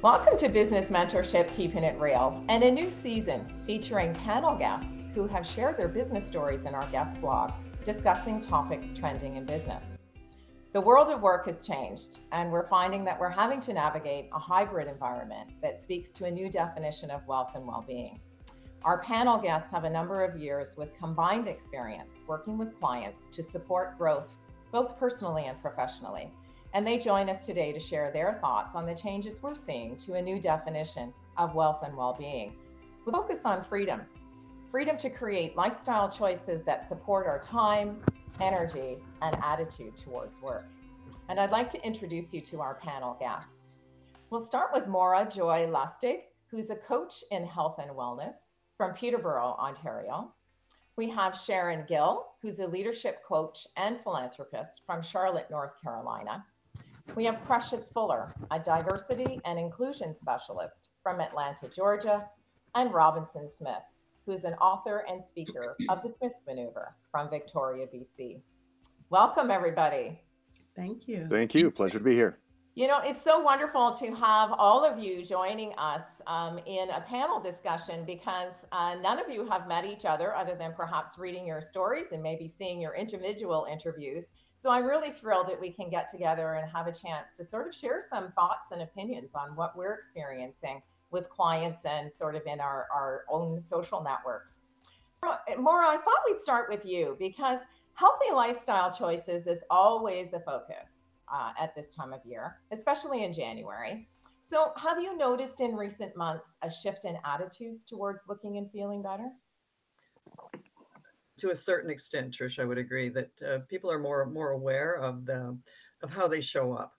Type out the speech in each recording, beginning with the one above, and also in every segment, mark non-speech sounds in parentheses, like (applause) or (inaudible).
Welcome to Business Mentorship Keeping It Real and a new season featuring panel guests who have shared their business stories in our guest blog discussing topics trending in business. The world of work has changed, and we're finding that we're having to navigate a hybrid environment that speaks to a new definition of wealth and well being. Our panel guests have a number of years with combined experience working with clients to support growth, both personally and professionally and they join us today to share their thoughts on the changes we're seeing to a new definition of wealth and well being. We focus on freedom freedom to create lifestyle choices that support our time, energy, and attitude towards work. And I'd like to introduce you to our panel guests. We'll start with Maura Joy Lustig, who's a coach in health and wellness from Peterborough, Ontario. We have Sharon Gill, who's a leadership coach and philanthropist from Charlotte, North Carolina. We have Precious Fuller, a diversity and inclusion specialist from Atlanta, Georgia, and Robinson Smith, who's an author and speaker of the Smith Maneuver from Victoria, BC. Welcome, everybody. Thank you. Thank you. Pleasure to be here. You know, it's so wonderful to have all of you joining us um, in a panel discussion because uh, none of you have met each other other than perhaps reading your stories and maybe seeing your individual interviews. So I'm really thrilled that we can get together and have a chance to sort of share some thoughts and opinions on what we're experiencing with clients and sort of in our, our own social networks. So, Maura, I thought we'd start with you because healthy lifestyle choices is always a focus uh, at this time of year, especially in January. So, have you noticed in recent months a shift in attitudes towards looking and feeling better? To a certain extent, Trish, I would agree that uh, people are more more aware of the of how they show up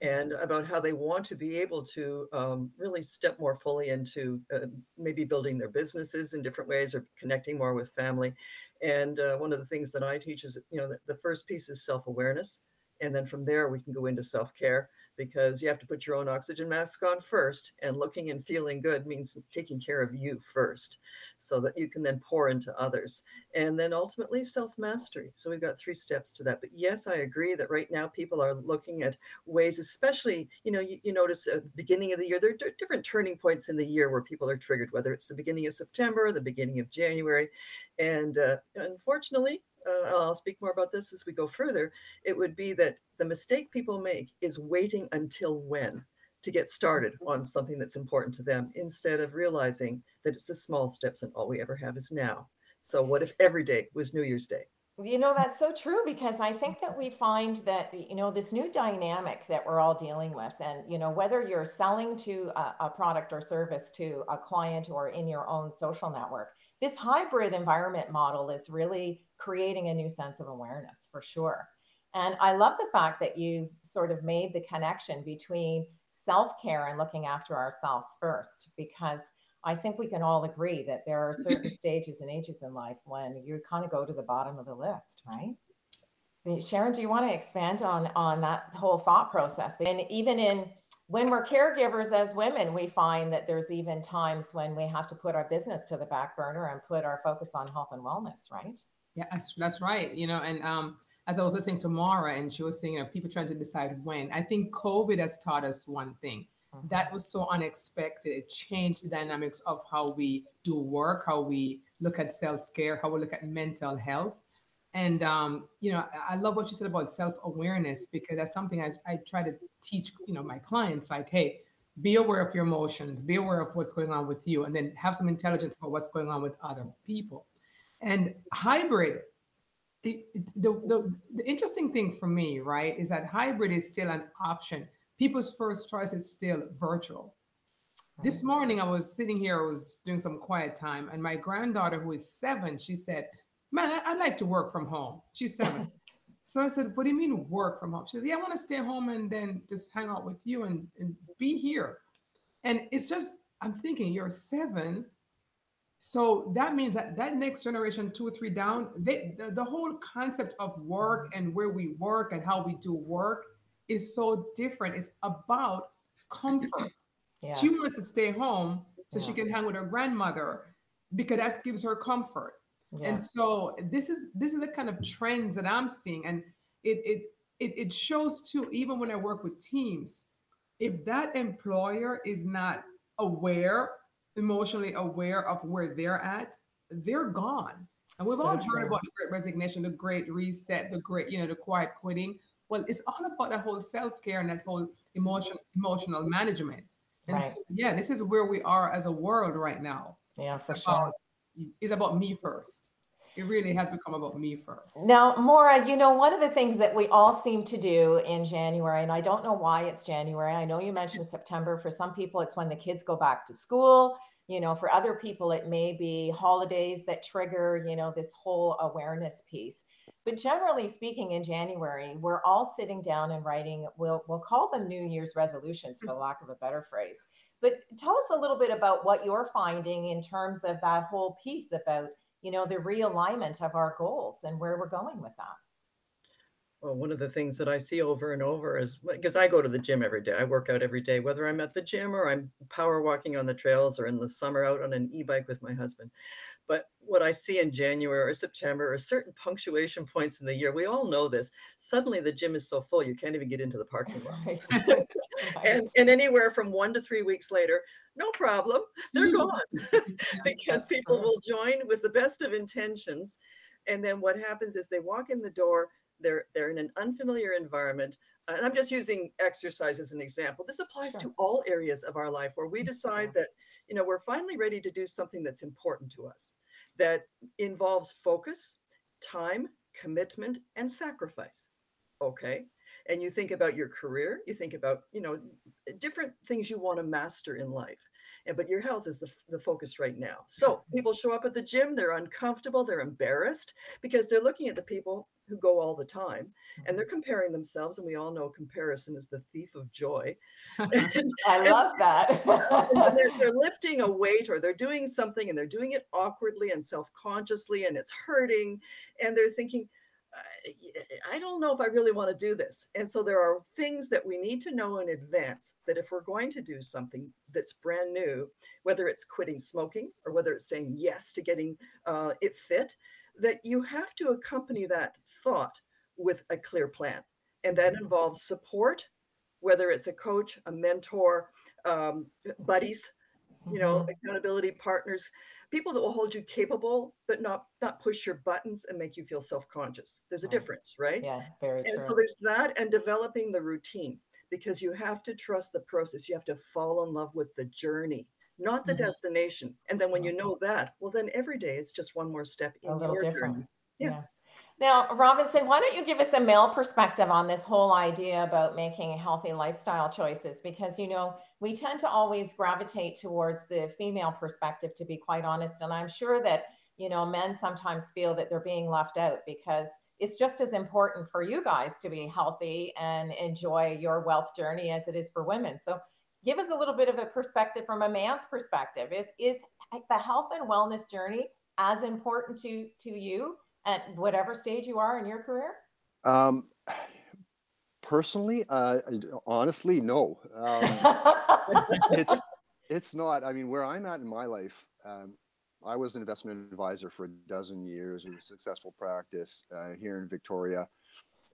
and about how they want to be able to um, really step more fully into uh, maybe building their businesses in different ways or connecting more with family. And uh, one of the things that I teach is, you know, the, the first piece is self awareness and then from there, we can go into self care because you have to put your own oxygen mask on first. And looking and feeling good means taking care of you first so that you can then pour into others. And then ultimately, self mastery. So we've got three steps to that. But yes, I agree that right now people are looking at ways, especially, you know, you, you notice at the beginning of the year, there are different turning points in the year where people are triggered, whether it's the beginning of September, the beginning of January. And uh, unfortunately, uh, I'll speak more about this as we go further, it would be that the mistake people make is waiting until when to get started on something that's important to them instead of realizing that it's the small steps and all we ever have is now. So, what if every day was New Year's Day? You know, that's so true because I think that we find that, you know, this new dynamic that we're all dealing with, and, you know, whether you're selling to a, a product or service to a client or in your own social network, this hybrid environment model is really creating a new sense of awareness for sure. And I love the fact that you've sort of made the connection between self care and looking after ourselves first, because I think we can all agree that there are certain (clears throat) stages and ages in life when you kind of go to the bottom of the list, right? Sharon, do you want to expand on on that whole thought process? And even in when we're caregivers as women, we find that there's even times when we have to put our business to the back burner and put our focus on health and wellness, right? Yeah, that's, that's right. You know, and um, as I was listening to Maura and she was saying, you know, people trying to decide when, I think COVID has taught us one thing. Mm-hmm. That was so unexpected. It changed the dynamics of how we do work, how we look at self care, how we look at mental health. And um, you know, I love what you said about self-awareness because that's something I, I try to teach, you know, my clients like, hey, be aware of your emotions, be aware of what's going on with you, and then have some intelligence about what's going on with other people. And hybrid, it, it, the, the, the interesting thing for me, right, is that hybrid is still an option. People's first choice is still virtual. This mm-hmm. morning, I was sitting here, I was doing some quiet time, and my granddaughter, who is seven, she said, man, I, would like to work from home. She's seven. (laughs) so I said, what do you mean work from home? She said, yeah, I want to stay home and then just hang out with you and, and be here. And it's just, I'm thinking, you're seven. So that means that that next generation, two or three down, they, the, the whole concept of work and where we work and how we do work is so different. It's about comfort. (laughs) Yes. She wants to stay home so yeah. she can hang with her grandmother because that gives her comfort. Yeah. And so this is this is the kind of trends that I'm seeing, and it it it, it shows too. Even when I work with teams, if that employer is not aware, emotionally aware of where they're at, they're gone. And we've So all true. heard about the great resignation, the great reset, the great, you know, the quiet quitting. Well, it's all about that whole self-care and that whole emotion, emotional management. And Right. so, yeah, this is where we are as a world right now. Yeah, It's for about, sure. it's about me first. It really has become about me first. Now, Maura, you know, one of the things that we all seem to do in January, and I don't know why it's January. I know you mentioned September. For some people, it's when the kids go back to school. You know, for other people, it may be holidays that trigger, you know, this whole awareness piece. But generally speaking, in January, we're all sitting down and writing, we'll, we'll call them New Year's resolutions, for lack of a better phrase. But tell us a little bit about what you're finding in terms of that whole piece about you know the realignment of our goals and where we're going with that Well, one of the things that I see over and over is because I go to the gym every day. I work out every day, whether I'm at the gym or I'm power walking on the trails or in the summer out on an e bike with my husband. But what I see in January or September or certain punctuation points in the year. We all know this. Suddenly the gym is so full, you can't even get into the parking lot. right. (laughs) And, and anywhere from one to three weeks later, no problem, they're Mhm. gone (laughs) (laughs) because people will join with the best of intentions. And then what happens is they walk in the door, they're they're in an unfamiliar environment. And I'm just using exercise as an example. This applies Sure. to all areas of our life where we decide that, you know, we're finally ready to do something that's important to us, that involves focus, time, commitment, and sacrifice. Okay. And you think about your career, you think about, you know, uh, different things you want to master in life. And but your health is the, the focus right now. So mm-hmm. people show up at the gym, they're uncomfortable, they're embarrassed because they're looking at the people who go all the time and they're mm-hmm. comparing themselves. And we all know comparison is the thief of joy. (laughs) (laughs) And, i love that (laughs) they're, they're lifting a weight or they're doing something and they're doing it awkwardly and self-consciously and it's hurting and they're thinking "I- don't know if i really want to do this. And so there are things that we need to know in advance that if we're going to do something that's brand new whether it's quitting smoking or whether it's saying yes to getting uh, it fit that you have to accompany that thought with a clear plan. And that involves support whether it's a coach a mentor um, buddies you know Mhm. accountability partners people that will hold you capable but not not push your buttons and make you feel self-conscious there's a Right. difference right yeah very and so there's that and developing the routine because you have to trust the process you have to fall in love with the journey not the Mhm. destination and then when you know that well then every day it's just one more step in a little your different journey Yeah. yeah now robinson why don't you give us a male perspective on this whole idea about making healthy lifestyle choices? Because you know we tend to always gravitate towards the female perspective to be quite honest and i'm sure that you know men sometimes feel that they're being left out because it's just as important for you guys to be healthy and enjoy your wealth journey as it is for women. So give us a little bit of a perspective from a man's perspective. Is is the health and wellness journey as important to to you at whatever stage you are in your career Um, personally, uh, honestly, no. Um, (laughs) it's it's not. I mean, where I'm at in my life, um, I was an investment advisor for a dozen years with a successful practice uh, here in Victoria.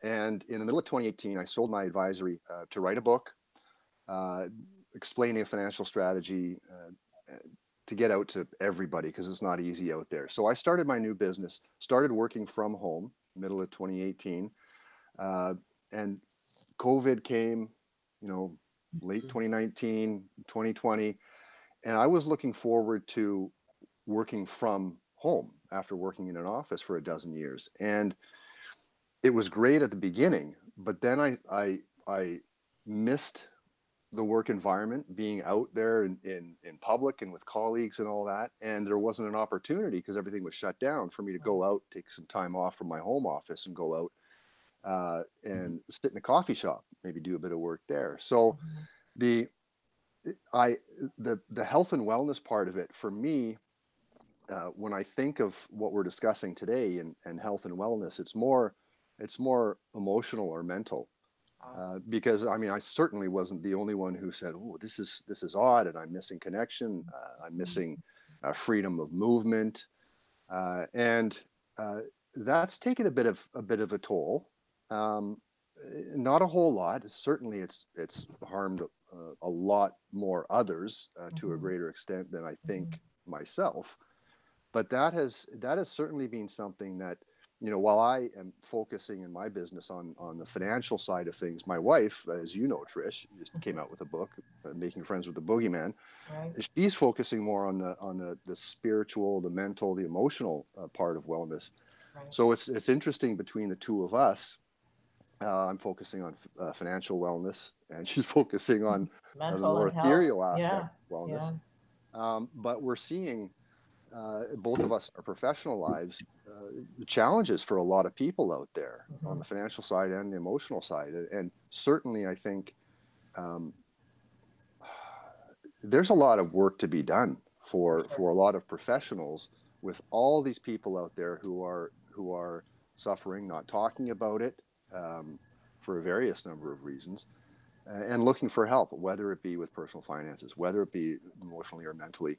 And in the middle of 2018, I sold my advisory uh, to write a book, uh, explaining a financial strategy uh, to get out to everybody because it's not easy out there. So I started my new business, started working from home, middle of 2018, uh, and COVID came, you know, late 2019, 2020, and I was looking forward to working from home after working in an office for a dozen years, and it was great at the beginning, but then I I I missed the work environment, being out there in, in, in public and with colleagues and all that. And there wasn't an opportunity because everything was shut down for me to go out, take some time off from my home office and go out uh, and sit in a coffee shop, maybe do a bit of work there. So the I the the health and wellness part of it for me, uh, when I think of what we're discussing today and, and health and wellness, it's more it's more emotional or mental uh, because I mean I certainly wasn't the only one who said, "Oh, this is this is odd," and I'm missing connection, uh, I'm missing uh, freedom of movement, uh, and uh, that's taken a bit of a bit of a toll. Um, not a whole lot. Certainly, it's it's harmed uh, a lot more others uh, to a Mhm. greater extent than I think myself. But that has that has certainly been something that you know while I am focusing in my business on on the financial side of things, my wife, as you know, Trish, just came out with a book, uh, Making Friends with the Boogeyman. Right. She's focusing more on the on the the spiritual, the mental, the emotional uh, part of wellness. Right. So it's it's interesting between the two of us. Uh, I'm focusing on f- uh, financial wellness, and she's (laughs) focusing on uh, the more health. ethereal aspect Yeah. of wellness. Yeah. Um, but we're seeing uh, both of us in our professional lives uh, challenges for a lot of people out there on Mhm. the financial side and the emotional side, and, certainly I think um, there's a lot of work to be done for for a lot of professionals with all these people out there who are who are suffering, not talking about it um, for a various number of reasons, and looking for help, whether it be with personal finances, whether it be emotionally or mentally.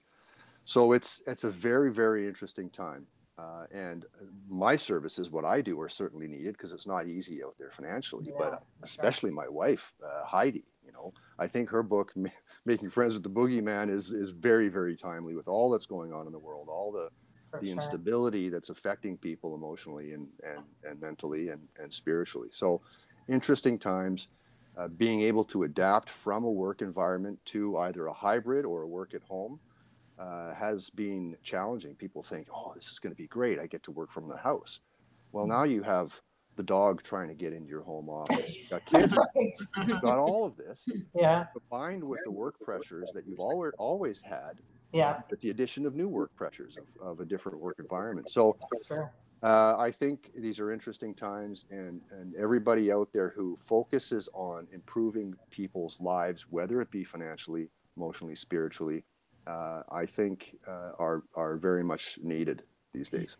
So it's it's a very very interesting time, uh, and my services, what I do, are certainly needed because it's not easy out there financially. Yeah, but sure. especially my wife, uh, Heidi, you know, I think her book, (laughs) "Making Friends with the Boogeyman," is is very very timely with all that's going on in the world, all the For the sure. instability that's affecting people emotionally and and, and mentally and, and spiritually. So interesting times. Uh, being able to adapt from a work environment to either a hybrid or a work at home uh, has been challenging. People think, oh, this is going to be great. I get to work from the house. Well, now you have the dog trying to get into your home office. You've got (laughs) kids, Right. you've got all of this Yeah. combined with the work pressures that you've always always had Yeah. with the addition of new work pressures of, of a different work environment. So Sure. uh, I think these are interesting times, and and everybody out there who focuses on improving people's lives, whether it be financially, emotionally, spiritually, uh, I think uh, are are very much needed these days.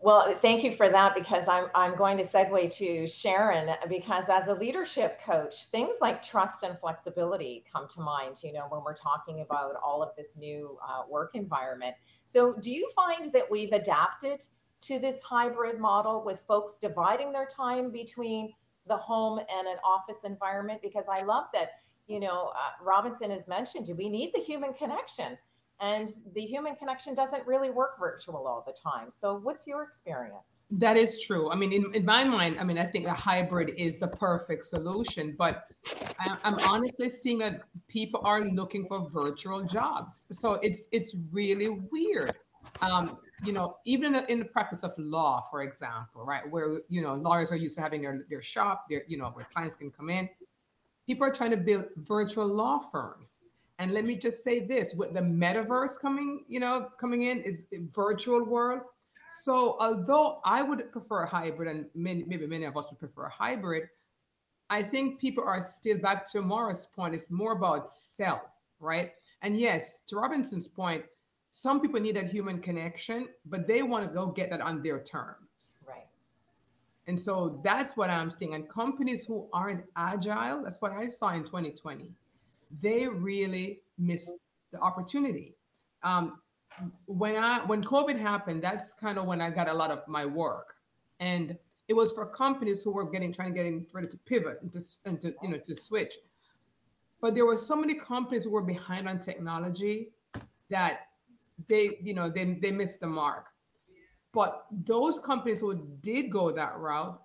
Well, thank you for that because I'm I'm going to segue to Sharon because as a leadership coach, things like trust and flexibility come to mind. You know, when we're talking about all of this new uh, work environment. So, do you find that we've adapted to this hybrid model with folks dividing their time between the home and an office environment? Because I love that. You know, uh, Robinson has mentioned do we need the human connection and the human connection doesn't really work virtual all the time. So, what's your experience? That is true. I mean, in, in my mind, I mean, I think a hybrid is the perfect solution, but I, I'm honestly seeing that people are looking for virtual jobs. So it's it's really weird. Um, you know, even in the, in the practice of law, for example, right, where you know lawyers are used to having their their shop, their you know where clients can come in. People are trying to build virtual law firms. And let me just say this: with the metaverse coming, you know, coming in is virtual world. So although I would prefer a hybrid, and many, maybe many of us would prefer a hybrid, I think people are still back to Maura's point. It's more about self, right? And yes, to Robinson's point, some people need that human connection, but they want to go get that on their terms. Right. And so that's what I'm seeing. And companies who aren't agile, that's what I saw in 2020. They really missed the opportunity. Um, when I when COVID happened, that's kind of when I got a lot of my work, and it was for companies who were getting trying to getting ready to pivot and to, and to you know to switch. But there were so many companies who were behind on technology that they you know they they missed the mark. But those companies who did go that route,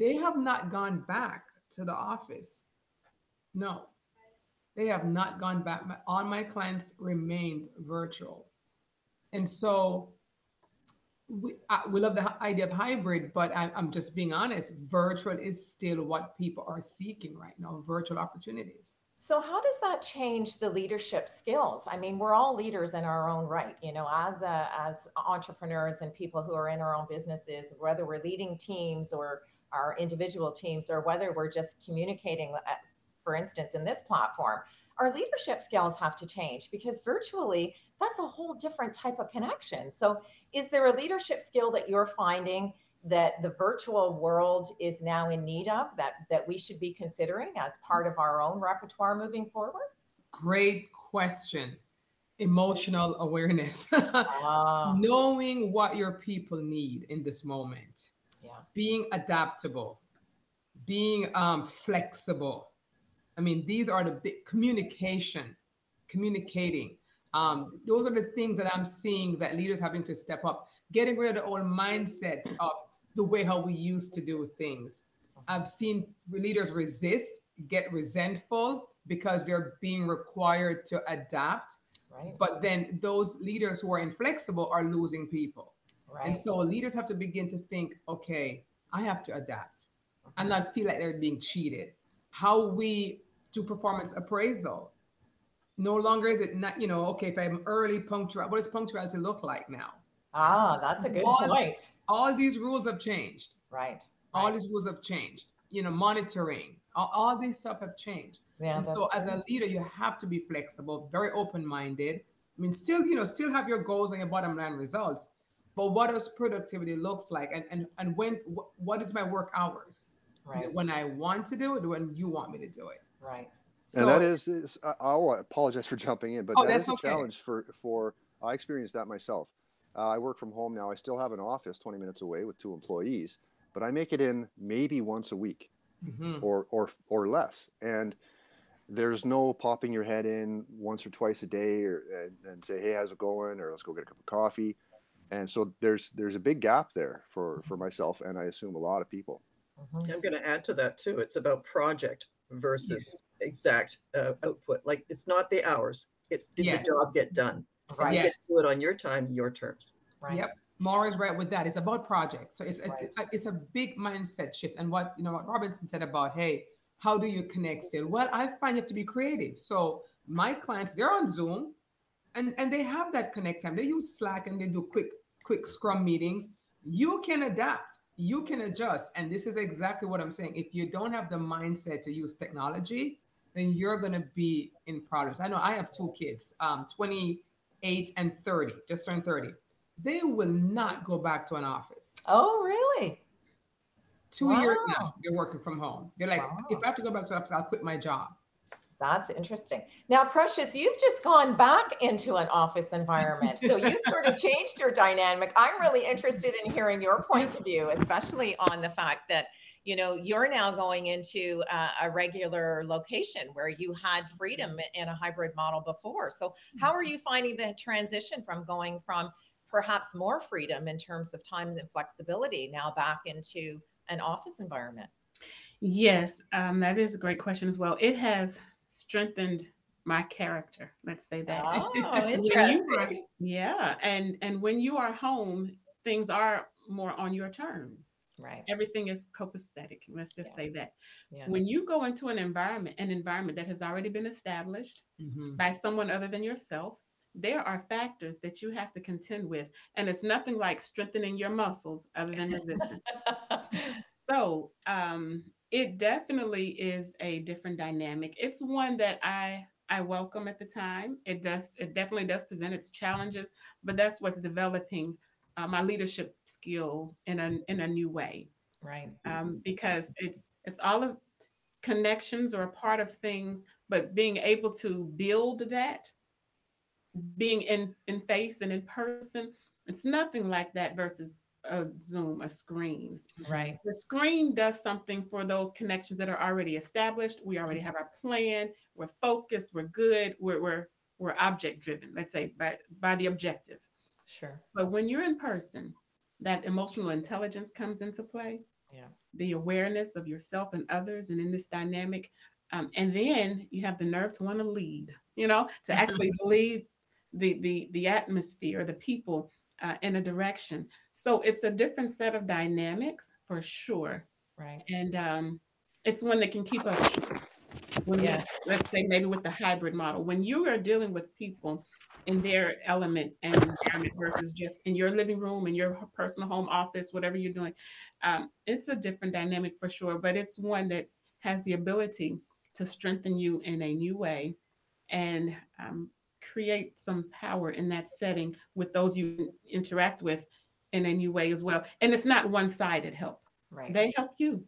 they have not gone back to the office. No, they have not gone back. My, all my clients remained virtual. And so we, uh, we love the idea of hybrid, but I, I'm just being honest, virtual is still what people are seeking right now virtual opportunities. So, how does that change the leadership skills? I mean, we're all leaders in our own right, you know, as a, as entrepreneurs and people who are in our own businesses, whether we're leading teams or our individual teams, or whether we're just communicating, uh, for instance, in this platform, our leadership skills have to change because virtually that's a whole different type of connection. So, is there a leadership skill that you're finding that the virtual world is now in need of that that we should be considering as part of our own repertoire moving forward? Great question. Emotional awareness, Ah, (laughs) knowing what your people need in this moment, yeah. being adaptable, being um, flexible, I mean, these are the big communication, communicating. Um, those are the things that I'm seeing that leaders having to step up, getting rid of the old mindsets of the way how we used to do things. I've seen leaders resist, get resentful because they're being required to adapt. Right. But then those leaders who are inflexible are losing people. Right. And so leaders have to begin to think, okay, I have to adapt and not feel like they're being cheated. How we do performance appraisal. No longer is it not, you know, okay, if I'm early punctual, what does punctuality look like now? Ah, that's a good All- point. All these rules have changed. Right. All right. these rules have changed. You know, monitoring, all, all these stuff have changed. Yeah, and so that's as a leader, you have to be flexible, very open-minded. I mean, still, you know, still have your goals and your bottom line results. But what does productivity looks like? And and and when wh- what is my work hours? Is right. it when I want to do it or when you want me to do it? Right. So and that is, is I- I'll apologize for jumping in, but Oh, that that's is a okay. challenge for for I experienced that myself. Uh, I work from home now. I still have an office 20 minutes away with two employees, but I make it in maybe once a week Mhm. or or or less. And there's no popping your head in once or twice a day or and, and say, hey, how's it going? Or let's go get a cup of coffee. And so there's there's a big gap there for for myself and I assume a lot of people. Mhm. I'm going to add to that too. It's about project versus exact uh, output. Like it's not the hours; it's did Yes. the job get done. And Right. you Yes. to do it on your time, your terms. Right. Yep. Maura's right with that. It's about projects. So it's Right. it's, it's a big mindset shift. And what you know what Robinson said about hey, how do you connect still? Well, I find you have to be creative. So my clients, they're on Zoom and, and they have that connect time. They use Slack and they do quick, quick scrum meetings. You can adapt, you can adjust. And this is exactly what I'm saying. If you don't have the mindset to use technology, then you're gonna be in problems. I know I have two kids, um, 28 and 30, just turned 30 they will not go back to an office. Oh, really? Two years now, they're working from home. They're like, Wow. if I have to go back to the office, I'll quit my job. That's interesting. Now, Precious, you've just gone back into an office environment. So you sort of (laughs) changed your dynamic. I'm really interested in hearing your point of view, especially on the fact that, you know, you're now going into a, a regular location where you had freedom in a hybrid model before. So how are you finding the transition from going from perhaps more freedom in terms of time and flexibility now back into an office environment? Yes, um, that is a great question as well. It has strengthened my character. Let's say that. Oh, (laughs) you are- interesting. yeah, and and when you are home, things are more on your terms. Right. Everything is copacetic. Let's just Yeah. say that. Yeah. When you go into an environment, an environment that has already been established Mhm. by someone other than yourself, there are factors that you have to contend with, and it's nothing like strengthening your muscles other than resistance. (laughs) So um, it definitely is a different dynamic. It's one that I I welcome at the time. It does it definitely does present its challenges, but that's what's developing uh, my leadership skill in a in a new way right. um, because it's it's all of connections are a part of things, but being able to build that, being in in face and in person, it's nothing like that versus a Zoom, a screen. Right. The screen does something for those connections that are already established. We already have our plan. We're focused. We're good. We're we're we're object driven. Let's say by by the objective. Sure. But when you're in person, that emotional intelligence comes into play. Yeah. The awareness of yourself and others, and in this dynamic, um, and then you have the nerve to want to lead. You know, to (laughs) actually lead the the the atmosphere, the people uh, in a direction. So it's a different set of dynamics for sure, Right. and um, it's one that can keep us. When Yeah. you, let's say maybe with the hybrid model, when you are dealing with people in their element and environment versus just in your living room, in your personal home office, whatever you're doing, um, it's a different dynamic for sure. But it's one that has the ability to strengthen you in a new way and um, create some power in that setting with those you interact with in a new way as well. And it's not one-sided help; Right. they help you.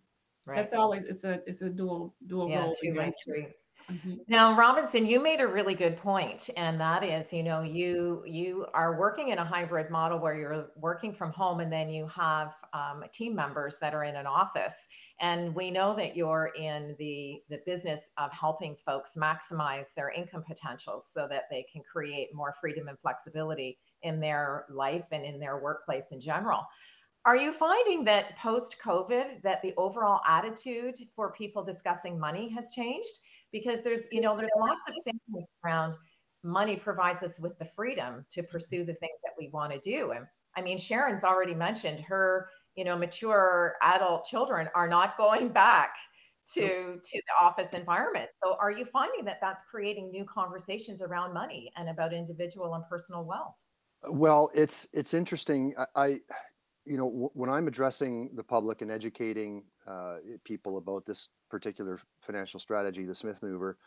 right. That's always it's a it's a dual dual yeah, role. two way street. Mhm. Now, Robinson, you made a really good point, and that is, you know, you you are working in a hybrid model where you're working from home, and then you have um, team members that are in an office. And we know that you're in the the business of helping folks maximize their income potentials so that they can create more freedom and flexibility in their life and in their workplace in general. Are you finding that post COVID that the overall attitude for people discussing money has changed? Because there's, you know, there's lots of things around money provides us with the freedom to pursue the things that we want to do. And I mean, Sharon's already mentioned her, you know, mature adult children are not going back to to the office environment. So are you finding that that's creating new conversations around money and about individual and personal wealth? Well, it's it's interesting. I, I you know, w- when I'm addressing the public and educating uh, people about this particular financial strategy, the Smith Maneuver,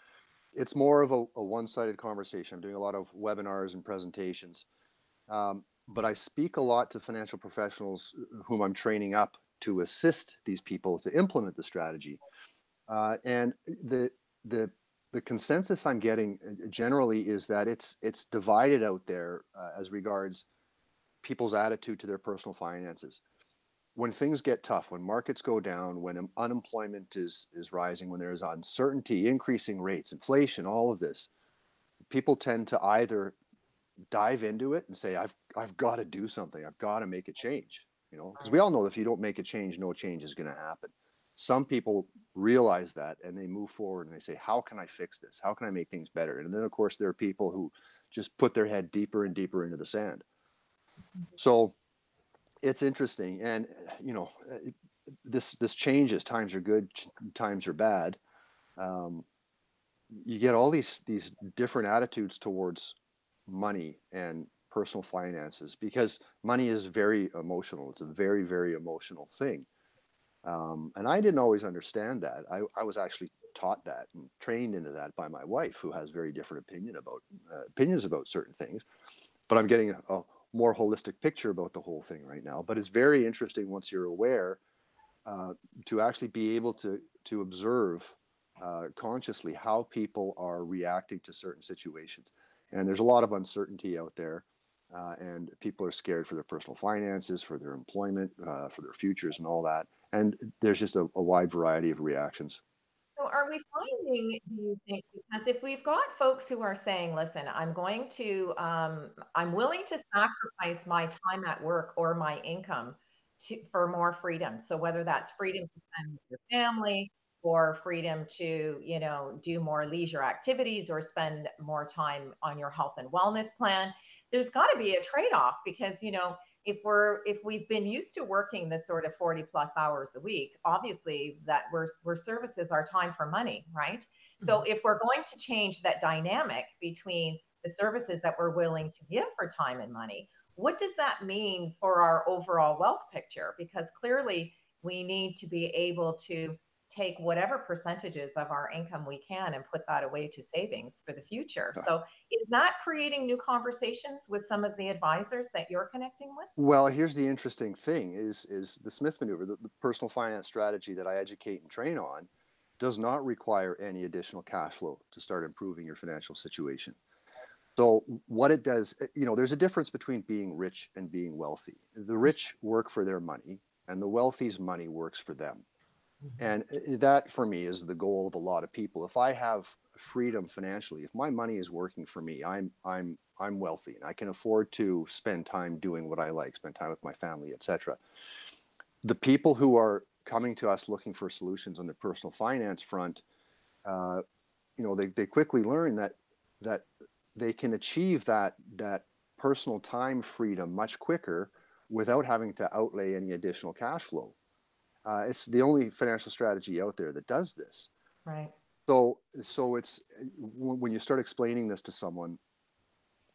it's more of a, a one-sided conversation. I'm doing a lot of webinars and presentations, um, but I speak a lot to financial professionals whom I'm training up to assist these people to implement the strategy. Uh, and the the the consensus I'm getting uh, generally is that it's it's divided out there uh, as regards people's attitude to their personal finances. When things get tough, when markets go down, when unemployment is is rising, when there's uncertainty, increasing rates, inflation, all of this, people tend to either dive into it and say, "I've I've got to do something. I've got to make a change." You know, because we mm. all know that if you don't make a change, no change is going to happen. Some people realize that and they move forward and they say, "How can I fix this? How can I make things better?" And then, of course, there are people who just put their head deeper and deeper into the sand. So it's interesting, and you know, this this changes. Times are good, times are bad. Um, you get all these these different attitudes towards money and personal finances because money is very emotional. It's a very very emotional thing, um, and I didn't always understand that. I, I was actually taught that and trained into that by my wife, who has very different opinion about uh, opinions about certain things. But I'm getting a, a more holistic picture about the whole thing right now. But it's very interesting once you're aware uh, to actually be able to to observe uh, consciously how people are reacting to certain situations. And there's a lot of uncertainty out there, uh, and people are scared for their personal finances, for their employment, uh, for their futures, and all that. And there's just a, a wide variety of reactions. Are we finding, do you think, because if we've got folks who are saying, listen, I'm going to, um, I'm willing to sacrifice my time at work or my income to, for more freedom. So whether that's freedom to spend with your family or freedom to, you know, do more leisure activities or spend more time on your health and wellness plan, there's got to be a trade-off because, you know, if we're if we've been used to working this sort of 40 plus hours a week obviously that we're we're services our time for money right mm-hmm. so if we're going to change that dynamic between the services that we're willing to give for time and money what does that mean for our overall wealth picture because clearly we need to be able to take whatever percentages of our income we can and put that away to savings for the future. So is that creating new conversations with some of the advisors that you're connecting with? Well, here's the interesting thing is is the Smith maneuver, the, the personal finance strategy that I educate and train on does not require any additional cash flow to start improving your financial situation. So what it does, eh, you know, there's a difference between being rich and being wealthy. The rich work for their money and the wealthy's money works for them. And uh, that for me is the goal of a lot of people. If I have freedom financially, if my money is working for me, I'm I'm I'm wealthy and I can afford to spend time doing what I like, spend time with my family, etc. The people who are coming to us looking for solutions on the personal finance front, uh, you know, they, they quickly learn that that they can achieve that that personal time freedom much quicker without having to outlay any additional cash flow. Uh, it's the only financial strategy out there that does this. Right. So, so it's when you start explaining this to someone,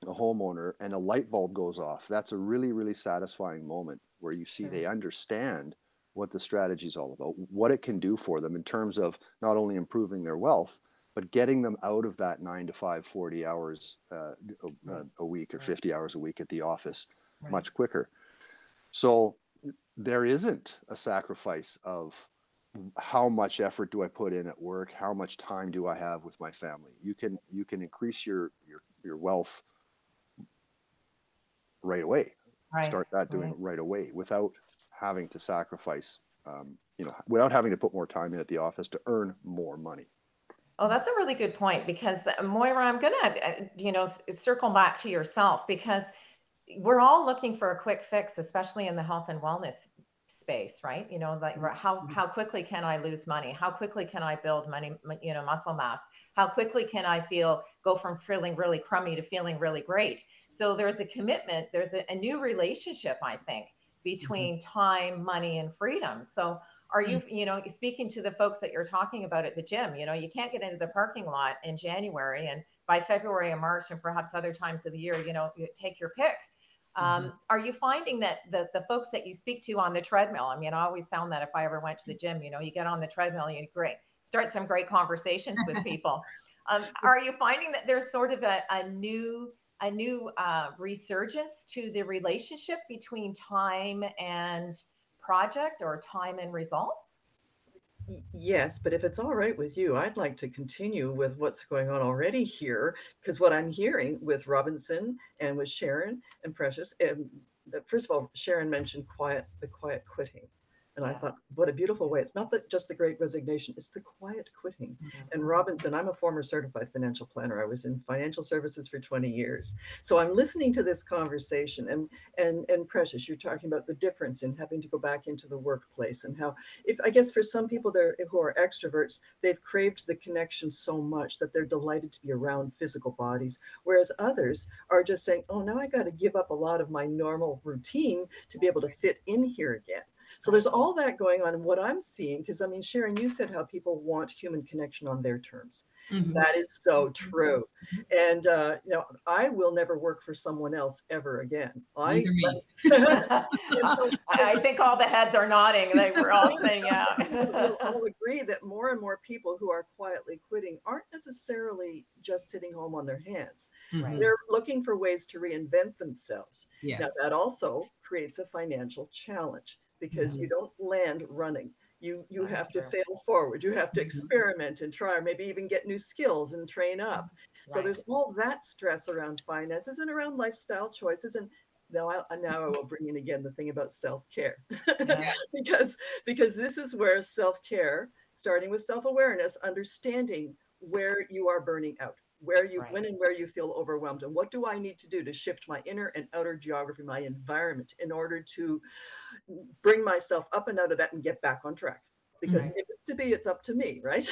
a homeowner, and a light bulb goes off. That's a really, really satisfying moment where you see sure. they understand what the strategy is all about, what it can do for them in terms of not only improving their wealth, but getting them out of that nine to five, 40 hours uh, a, a, week or 50 hours a week at the office right. much quicker. So there isn't a sacrifice of how much effort do I put in at work? How much time do I have with my family? You can you can increase your your your wealth right away. Right. Start that doing right. it right away without having to sacrifice, um, you know, without having to put more time in at the office to earn more money. Oh, that's a really good point because uh, Moira, I'm gonna, uh, you know, circle back to yourself because we're all looking for a quick fix, especially in the health and wellness space, right? You know, like how mm-hmm. how quickly can I lose money? How quickly can I build money, you know, muscle mass? How quickly can I feel go from feeling really crummy to feeling really great? So there's a commitment, there's a, a new relationship, I think, mm-hmm. between time, money, and freedom. So are you mm. you know speaking to the folks that you're talking about at the gym you know you can't get into the parking lot in january and by february and march and perhaps other times of the year you know you take your pick um, are you finding that the, the folks that you speak to on the treadmill i mean i always found that if i ever went to the gym you know you get on the treadmill and you great start some great conversations with (laughs) people. Um, are you finding that there's sort of a, a new a new uh, resurgence to the relationship between time and project or time and results? Yes, but if it's all right with you, I'd like to continue with what's going on already here, because what I'm hearing with Robinson and with Sharon and Precious, and first of all, Sharon mentioned quiet, the quiet quitting. And I thought, what a beautiful way. It's not that just the great resignation, it's the quiet quitting. Mm-hmm. And Robinson, I'm a former certified financial planner. I was in financial services for 20 years. So I'm listening to this conversation and and and Precious, you're talking about the difference in having to go back into the workplace and how if I guess for some people there who are extroverts, they've craved the connection so much that they're delighted to be around physical bodies. Whereas others are just saying, oh, now I got to give up a lot of my normal routine to be able to fit in here again. So there's all that going on. And what I'm seeing, because I mean, Sharon, you said how people want human connection on their terms. Mhm. That is so true. And uh, you know, I will never work for someone else ever again. I me. (laughs) So (laughs) I I think all the heads are nodding. They were all saying, yeah. (laughs) we'll yeah. all agree that more and more people who are quietly quitting aren't necessarily just sitting home on their hands. Mhm. They're looking for ways to reinvent themselves. Now, Yes. that also creates a financial challenge because mm-hmm. you don't land running. You you That's have to true. fail forward. You have to Mhm. experiment and try, or maybe even get new skills and train up. So there's all that stress around finances and around lifestyle choices. And now I uh, now I mm-hmm. will bring in again the thing about self-care. Yeah. (laughs) because because this is where self-care, starting with self-awareness, understanding where you are burning out, where you Right. when and where you feel overwhelmed, and what do I need to do to shift my inner and outer geography, my environment, in order to bring myself up and out of that and get back on track. Because mm-hmm. if it's to be, it's up to me, right?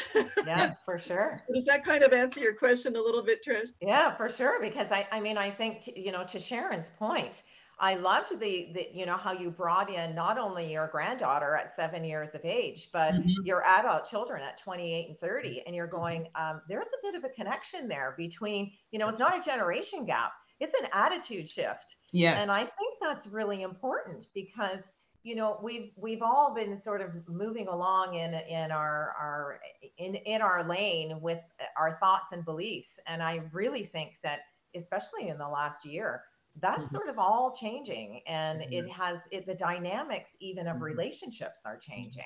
yeah, (laughs) for sure. Does that kind of answer your question a little bit, Trish? Yeah, for sure. Because I, I mean, I think, t- you know, to Sharon's point, I loved the, the, you know, how you brought in not only your granddaughter at seven years of age, but Mhm. your adult children at 28 and 30. And you're going, um, there's a bit of a connection there between, you know, it's not a generation gap, it's an attitude shift. Yes. And I think that's really important because you know we've we've all been sort of moving along in in our our in in our lane with our thoughts and beliefs and I really think that especially in the last year that's Mhm. sort of all changing and it Mhm. has it the dynamics even of Mhm. relationships are changing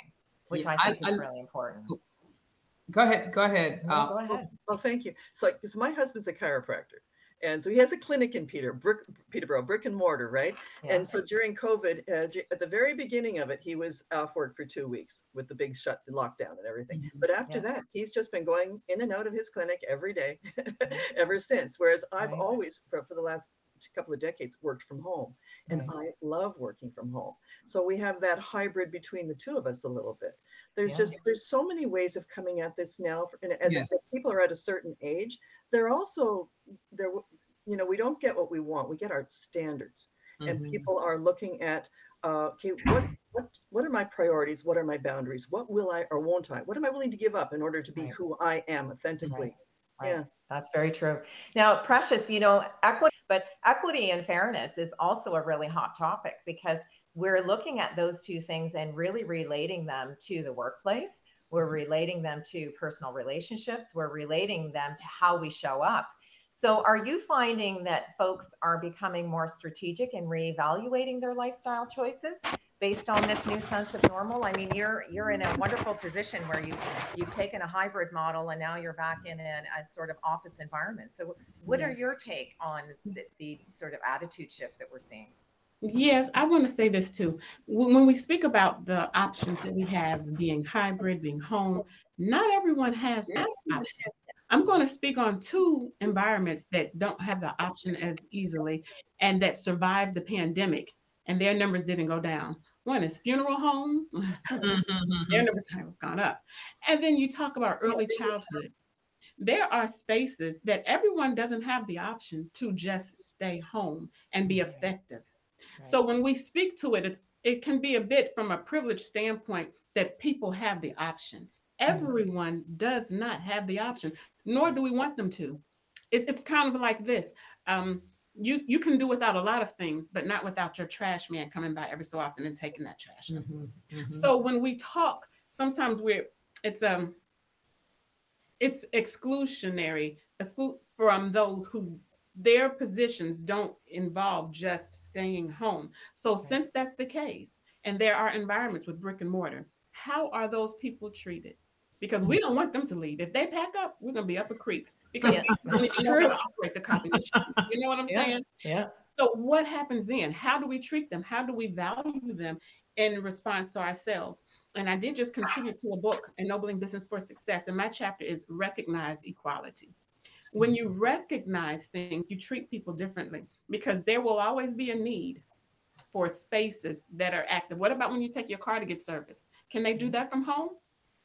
which Yeah, I I- think is I- really important. go ahead. Go ahead. No, Uh, go ahead. Well, thank you. So, because my husband's a chiropractor, and so he has a clinic in Peter, brick, Peterborough, brick and mortar, right? Yeah. And so during COVID, uh, at the very beginning of it, he was off work for two weeks with the big shut lockdown and everything. Mhm. But after Yeah. that, he's just been going in and out of his clinic every day (laughs) ever since. Whereas I've Right. always, for, for the last couple of decades, worked from home, and I love working from home. So we have that hybrid between the two of us a little bit. There's Yeah. just there's so many ways of coming at this now. For, and as, as people are at a certain age, they're also there. You know, we don't get what we want. We get our standards and mhm. people are looking at uh, okay what what what are my priorities what are my boundaries what will i or won't i what am i willing to give up in order to be Right. who i am authentically Right. yeah That's very true. Now, Precious, you know, equity, but equity and fairness is also a really hot topic because we're looking at those two things and really relating them to the workplace. We're relating them to personal relationships. We're relating them to how we show up. So, are you finding that folks are becoming more strategic and reevaluating their lifestyle choices based on this new sense of normal? I mean, you're you're in a wonderful position where you you've taken a hybrid model and now you're back in a, a sort of office environment. So, what are your take on the, the sort of attitude shift that we're seeing? Yes, I want to say this too. When when we speak about the options that we have being hybrid, being home, not everyone has that option. I'm going to speak on two environments that don't have the option as easily and that survived the pandemic, and their numbers didn't go down. One is funeral homes, mm-hmm, (laughs) their mm-hmm. numbers have gone up. And then you talk about early childhood. There are spaces that everyone doesn't have the option to just stay home and be effective. Right. So when we speak to it, it's it can be a bit from a privileged standpoint that people have the option. Mm-hmm. Everyone does not have the option, nor do we want them to. It- it's kind of like this. Um, you you can do without a lot of things, but not without your trash man coming by every so often and taking that trash. out. Mhm, mhm. So when we talk, sometimes we're it's um it's exclusionary exclu- from those who their positions don't involve just staying home. So since that's the case, and there are environments with brick and mortar, how are those people treated? Because we don't want them to leave. If they pack up, we're gonna be up a creek because Yeah, we don't that's even know how true. to operate the machine. You know what I'm Yeah. saying? Yeah. So what happens then? How do we treat them? How do we value them in response to ourselves? And I did just contribute to a book, Ennobling Business for Success, and my chapter is Recognize Equality. When you mm-hmm. recognize things, you treat people differently because there will always be a need for spaces that are active. What about when you take your car to get serviced? Can they do mm-hmm. that from home?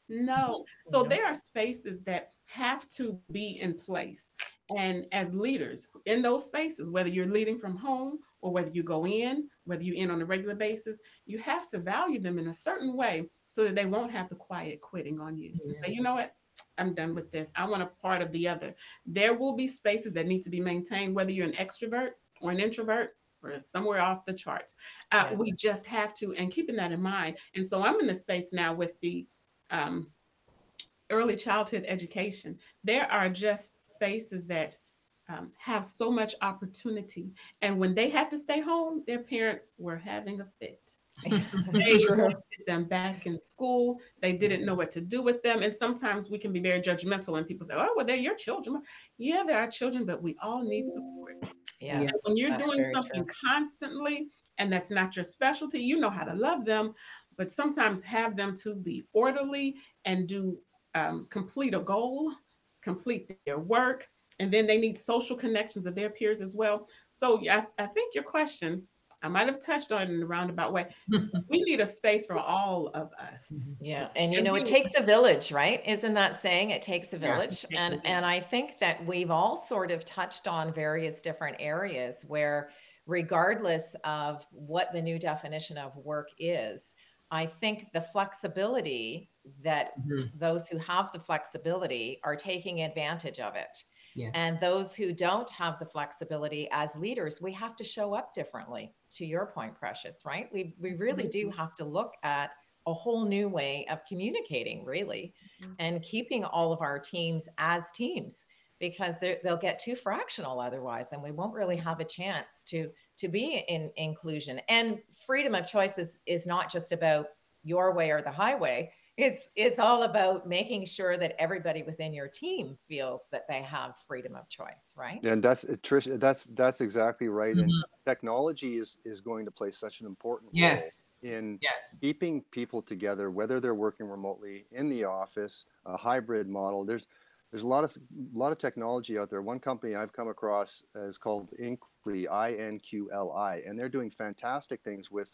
No. Mm-hmm. So there are spaces that have to be in place. And as leaders in those spaces, whether you're leading from home or whether you go in, whether you're in on a regular basis, you have to value them in a certain way so that they won't have the quiet quitting on you. Say, you know what? I'm done with this. I want a part of the other. There will be spaces that need to be maintained, whether you're an extrovert or an introvert or somewhere off the charts. Uh, Yeah. We just have to, and keeping that in mind. And so I'm in the space now with the um, early childhood education. There are just spaces that um, have so much opportunity. And when they had to stay home, their parents were having a fit. (laughs) They True. wanted them back in school. They didn't know what to do with them. And sometimes we can be very judgmental and people say, oh, well, they're your children. Yeah, they're our children, but we all need support. Yes. When you're doing something true. constantly and that's not your specialty, you know how to love them, but sometimes have them to be orderly and do um, complete a goal, complete their work, and then they need social connections of their peers as well. So yeah, I, I think your question, I might have touched on it in a roundabout way. (laughs) we need a space for all of us. Yeah, and you And know, we- it takes a village, right? Isn't that saying it takes a Yeah, village? a And village. and I think that we've all sort of touched on various different areas where regardless of what the new definition of work is, I think the flexibility that Mhm. those who have the flexibility are taking advantage of it. Yes. And those who don't have the flexibility as leaders, we have to show up differently. To your point, Precious, right? We we really do have to look at a whole new way of communicating, really, Mhm. and keeping all of our teams as teams because they'll get too fractional otherwise, and we won't really have a chance to to be in inclusion. And freedom of choice is, is not just about your way or the highway. It's it's all about making sure that everybody within your team feels that they have freedom of choice, right? And that's uh, Trish. That's that's exactly right. And Mhm. technology is is going to play such an important role Yes. in Yes. keeping people together, whether they're working remotely in the office, a hybrid model. There's there's a lot of a lot of technology out there. One company I've come across is called Inqli, I N Q L I, and they're doing fantastic things with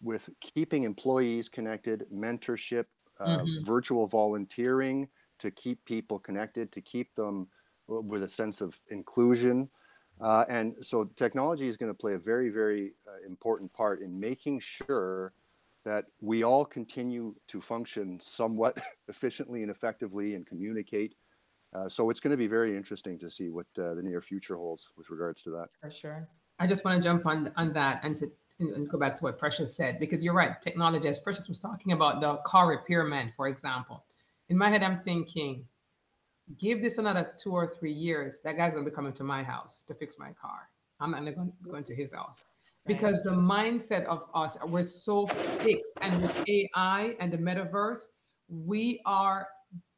with keeping employees connected, mentorship, uh, Mhm. virtual volunteering to keep people connected, to keep them with a sense of inclusion. Uh, and so technology is going to play a very, very uh, important part in making sure that we all continue to function somewhat (laughs) efficiently and effectively and communicate. Uh, so it's going to be very interesting to see what uh, the near future holds with regards to that. For sure. I just want to jump on on that and to and go back to what Precious said because you're right. Technology, as Precious was talking about the car repairman, for example. In my head, I'm thinking, give this another two or three years, that guy's gonna be coming to my house to fix my car. I'm not going going to his house because the mindset of us we're so fixed and with ai and the metaverse we are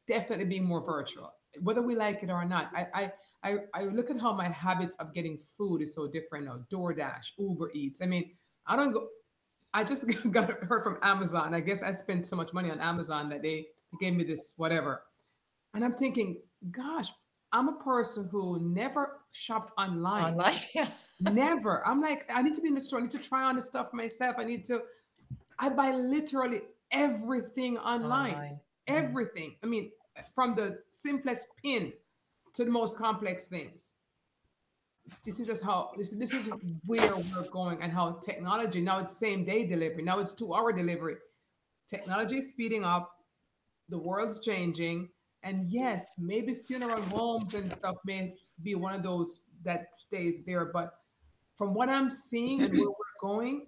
definitely being more virtual whether we like it or not i i i, I look at how my habits of getting food is so different now doordash uber eats i mean i don't go i just (laughs) got heard from amazon i guess i spent so much money on amazon that they gave me this whatever and i'm thinking gosh i'm a person who never shopped online Online, (laughs) yeah. Never. I'm like, I need to be in the store. I need to try on the stuff myself. I need to, I buy literally everything online. Online. Everything. I mean, from the simplest pin to the most complex things. This is just how this, this is where we're going and how technology now it's same day delivery. Now it's two hour delivery. Technology is speeding up, the world's changing. And yes, maybe funeral homes and stuff may be one of those that stays there, but from what I'm seeing and where we're going,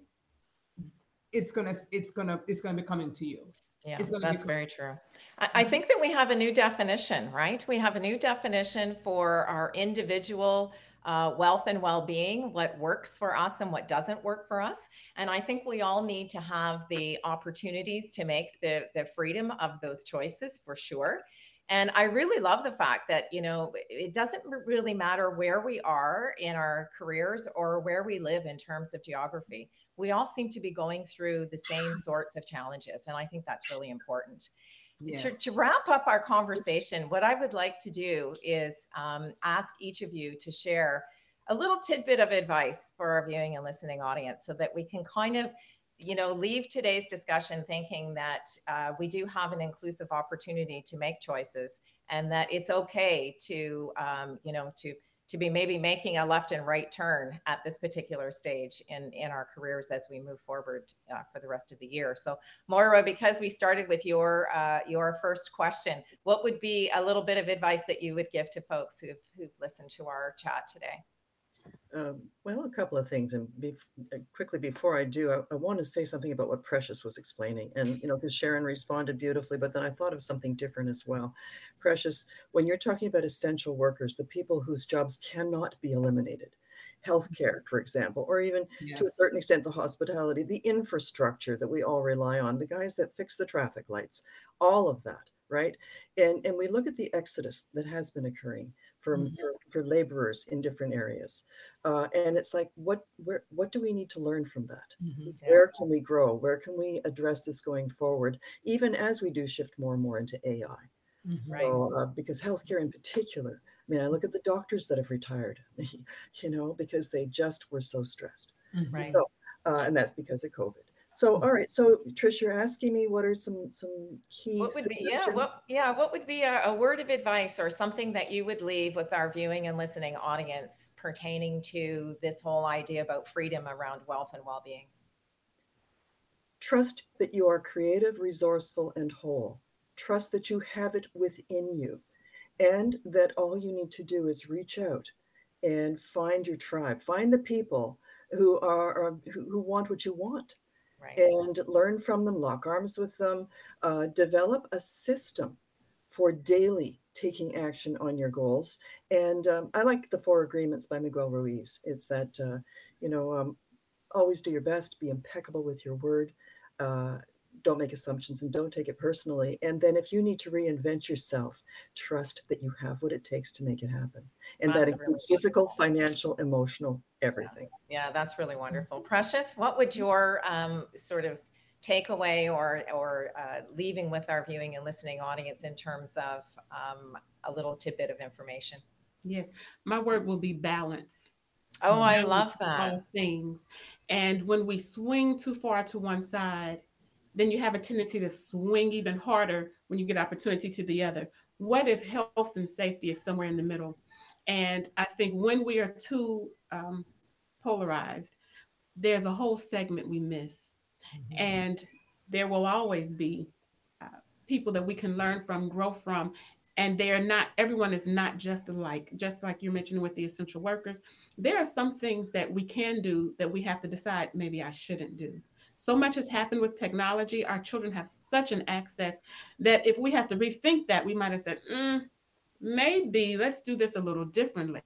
it's gonna it's gonna it's gonna be coming to you. Yeah, It's gonna that's very true. I, I think that we have a new definition, right? We have a new definition for our individual uh, wealth and well-being, what works for us and what doesn't work for us. And I think we all need to have the opportunities to make the the freedom of those choices for sure. And I really love the fact that, you know, it doesn't really matter where we are in our careers or where we live in terms of geography. We all seem to be going through the same sorts of challenges. And I think that's really important. Yes. To, to wrap up our conversation, what I would like to do is um, ask each of you to share a little tidbit of advice for our viewing and listening audience so that we can kind of you know leave today's discussion thinking that uh, we do have an inclusive opportunity to make choices and that it's okay to um, you know to to be maybe making a left and right turn at this particular stage in in our careers as we move forward uh, for the rest of the year so Maura, because we started with your uh, your first question, what would be a little bit of advice that you would give to folks who've who've listened to our chat today? Um, well, a couple of things, and uh, quickly before I do, I, I want to say something about what Precious was explaining, and you know, because Sharon responded beautifully, but then I thought of something different as well. Precious, when you're talking about essential workers, the people whose jobs cannot be eliminated, healthcare, for example, or even to a certain extent the hospitality, the infrastructure that we all rely on, the guys that fix the traffic lights, all of that, right? And and we look at the exodus that has been occurring for, Mhm. for, for laborers in different areas. Uh, and it's like, what where what do we need to learn from that? Mhm. Yeah. Where can we grow? Where can we address this going forward, even as we do shift more and more into AI? Mhm. Right. So, uh, because healthcare in particular, I mean, I look at the doctors that have retired, (laughs) you know, because they just were so stressed. Mhm. Right. So, uh, and that's because of COVID. So, mm-hmm. all right. So, Trish, you're asking me what are some some key What would be yeah what yeah what would be a, a word of advice or something that you would leave with our viewing and listening audience pertaining to this whole idea about freedom around wealth and well-being? Trust that you are creative, resourceful, and whole. Trust that you have it within you, and that all you need to do is reach out and find your tribe, find the people who are, are who, who want what you want, Right. and learn from them, lock arms with them, uh, develop a system for daily taking action on your goals. And um, I like the Four Agreements by Miguel Ruiz. It's that uh, you know um, always do your best, be impeccable with your word. Uh, don't make assumptions and don't take it personally. And then, if you need to reinvent yourself, trust that you have what it takes to make it happen. And that That's really includes physical, financial, emotional, everything. Yeah, that's really wonderful. Precious, what would your um, sort of takeaway or or uh, leaving with our viewing and listening audience in terms of um, a little tidbit of information? Yes, my word will be balance. Oh, I love that. all things. And when we swing too far to one side, then you have a tendency to swing even harder when you get opportunity to the other. What if health and safety is somewhere in the middle? And I think when we are too um, polarized, there's a whole segment we miss. And there will always be uh, people that we can learn from, grow from. And they are not, everyone is not just alike, just like you're mentioning with the essential workers. There are some things that we can do that we have to decide maybe I shouldn't do. So much has happened with technology. Our children have such an access that if we have to rethink that, we might have said, mm, maybe let's do this a little differently.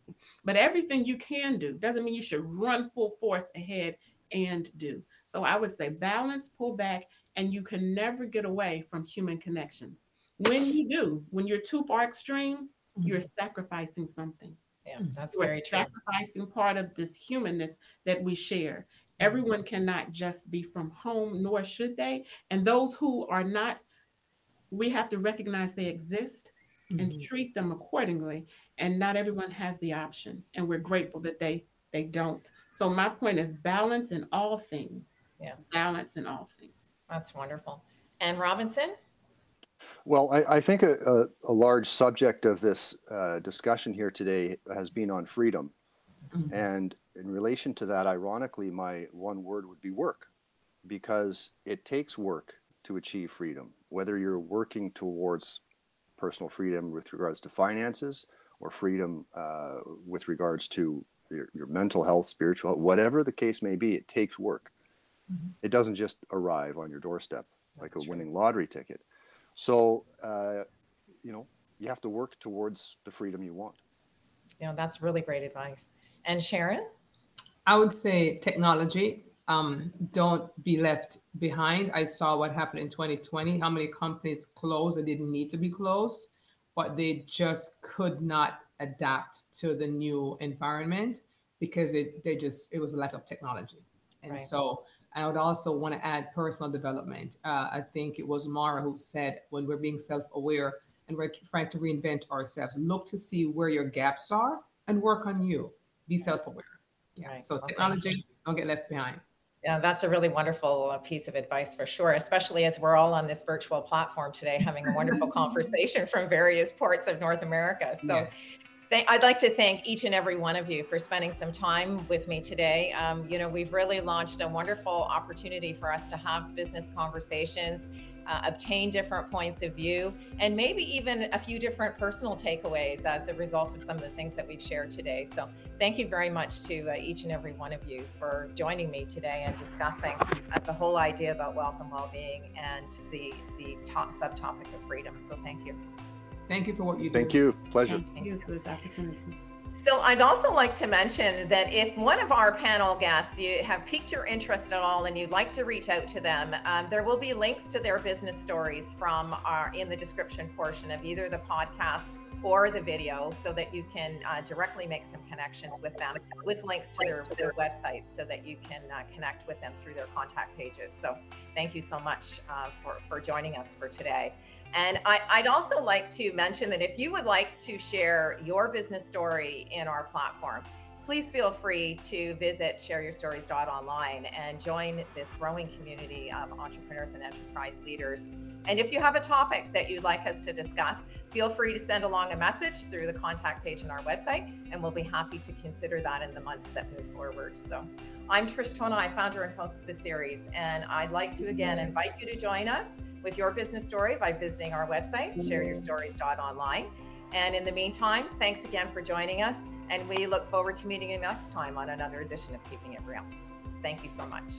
But everything you can do doesn't mean you should run full force ahead and do. So I would say balance, pull back, and you can never get away from human connections. When you do, when you're too far extreme, you're Mm-hmm. sacrificing something. Yeah, that's You're very true. sacrificing part of this humanness that we share. Everyone cannot just be from home, nor should they. And those who are not, we have to recognize they exist and Mhm. treat them accordingly. And not everyone has the option. And we're grateful that they they don't. So my point is balance in all things. Yeah. Balance in all things. That's wonderful. And Robinson? Well, I, I think a, a, a large subject of this uh, discussion here today has been on freedom. Mhm. And in relation to that, ironically, my one word would be work, because it takes work to achieve freedom, whether you're working towards personal freedom with regards to finances or freedom uh, with regards to your, your mental health, spiritual, health, whatever the case may be, it takes work. Mhm. It doesn't just arrive on your doorstep like a true. winning lottery ticket. So, uh, you know, you have to work towards the freedom you want. You know, that's really great advice. And Sharon? I would say technology. Um, don't be left behind. I saw what happened in 2020, how many companies closed that didn't need to be closed, but they just could not adapt to the new environment because it they just it was a lack of technology. And Right. so I would also want to add personal development. Uh, I think it was Maura who said when we're being self-aware and we're trying to reinvent ourselves, look to see where your gaps are and work on you. Be self-aware. Yeah. Right. So technology, don't get left behind. Yeah, that's a really wonderful uh, piece of advice for sure, especially as we're all on this virtual platform today having a wonderful (laughs) conversation from various parts of North America. So yes. I'd like to thank each and every one of you for spending some time with me today. Um, you know, we've really launched a wonderful opportunity for us to have business conversations, uh, obtain different points of view, and maybe even a few different personal takeaways as a result of some of the things that we've shared today. So, thank you very much to uh, each and every one of you for joining me today and discussing uh, the whole idea about wealth and well-being and the the top subtopic of freedom. So, thank you. Thank you for what you do. Thank you. Pleasure. Thank you for this opportunity. So I'd also like to mention that if one of our panel guests you have piqued your interest at all and you'd like to reach out to them, um, there will be links to their business stories from our in the description portion of either the podcast or the video, so that you can uh, directly make some connections with them with links to their, their websites, so that you can uh, connect with them through their contact pages. So thank you so much uh, for for joining us for today. And I, I'd also like to mention that if you would like to share your business story in our platform, please feel free to visit shareyourstories.online and join this growing community of entrepreneurs and enterprise leaders. And if you have a topic that you'd like us to discuss, feel free to send along a message through the contact page on our website, and we'll be happy to consider that in the months that move forward. So I'm Trish Tonai, founder and host of the series, and I'd like to again invite you to join us with your business story by visiting our website, shareyourstories.online. And in the meantime, thanks again for joining us, and we look forward to meeting you next time on another edition of Keeping It Real. Thank you so much.